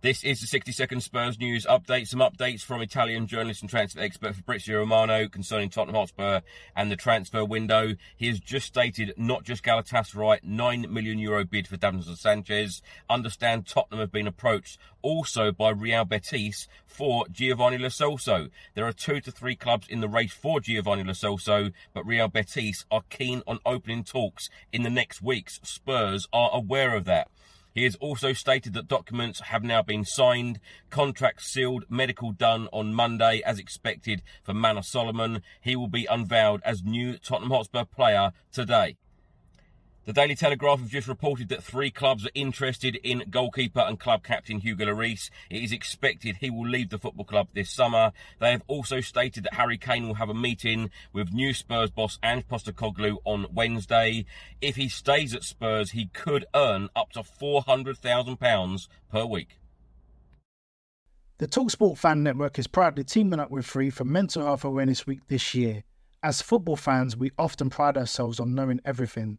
This is the 60 second Spurs news update. Some updates from Italian journalist and transfer expert Fabrizio Romano concerning Tottenham Hotspur and the transfer window. He has just stated not just Galatasaray, 9 million euro bid for Davinson Sanchez. Understand Tottenham have been approached also by Real Betis for Giovanni Lo Celso. There are two to three clubs in the race for Giovanni Lo Celso, but Real Betis are keen on opening talks in the next weeks. Spurs are aware of that. He has also stated that documents have now been signed, contracts sealed, medical done on Monday as expected for Manor Solomon. He will be unveiled as new Tottenham Hotspur player today. The Daily Telegraph have just reported that three clubs are interested in goalkeeper and club captain Hugo Lloris. It is expected he will leave the football club this summer. They have also stated that Harry Kane will have a meeting with new Spurs boss Ange Postecoglou on Wednesday. If he stays at Spurs, he could earn up to £400,000 per week. The Talksport Fan Network is proudly teaming up with Three for Mental Health Awareness Week this year. As football fans, we often pride ourselves on knowing everything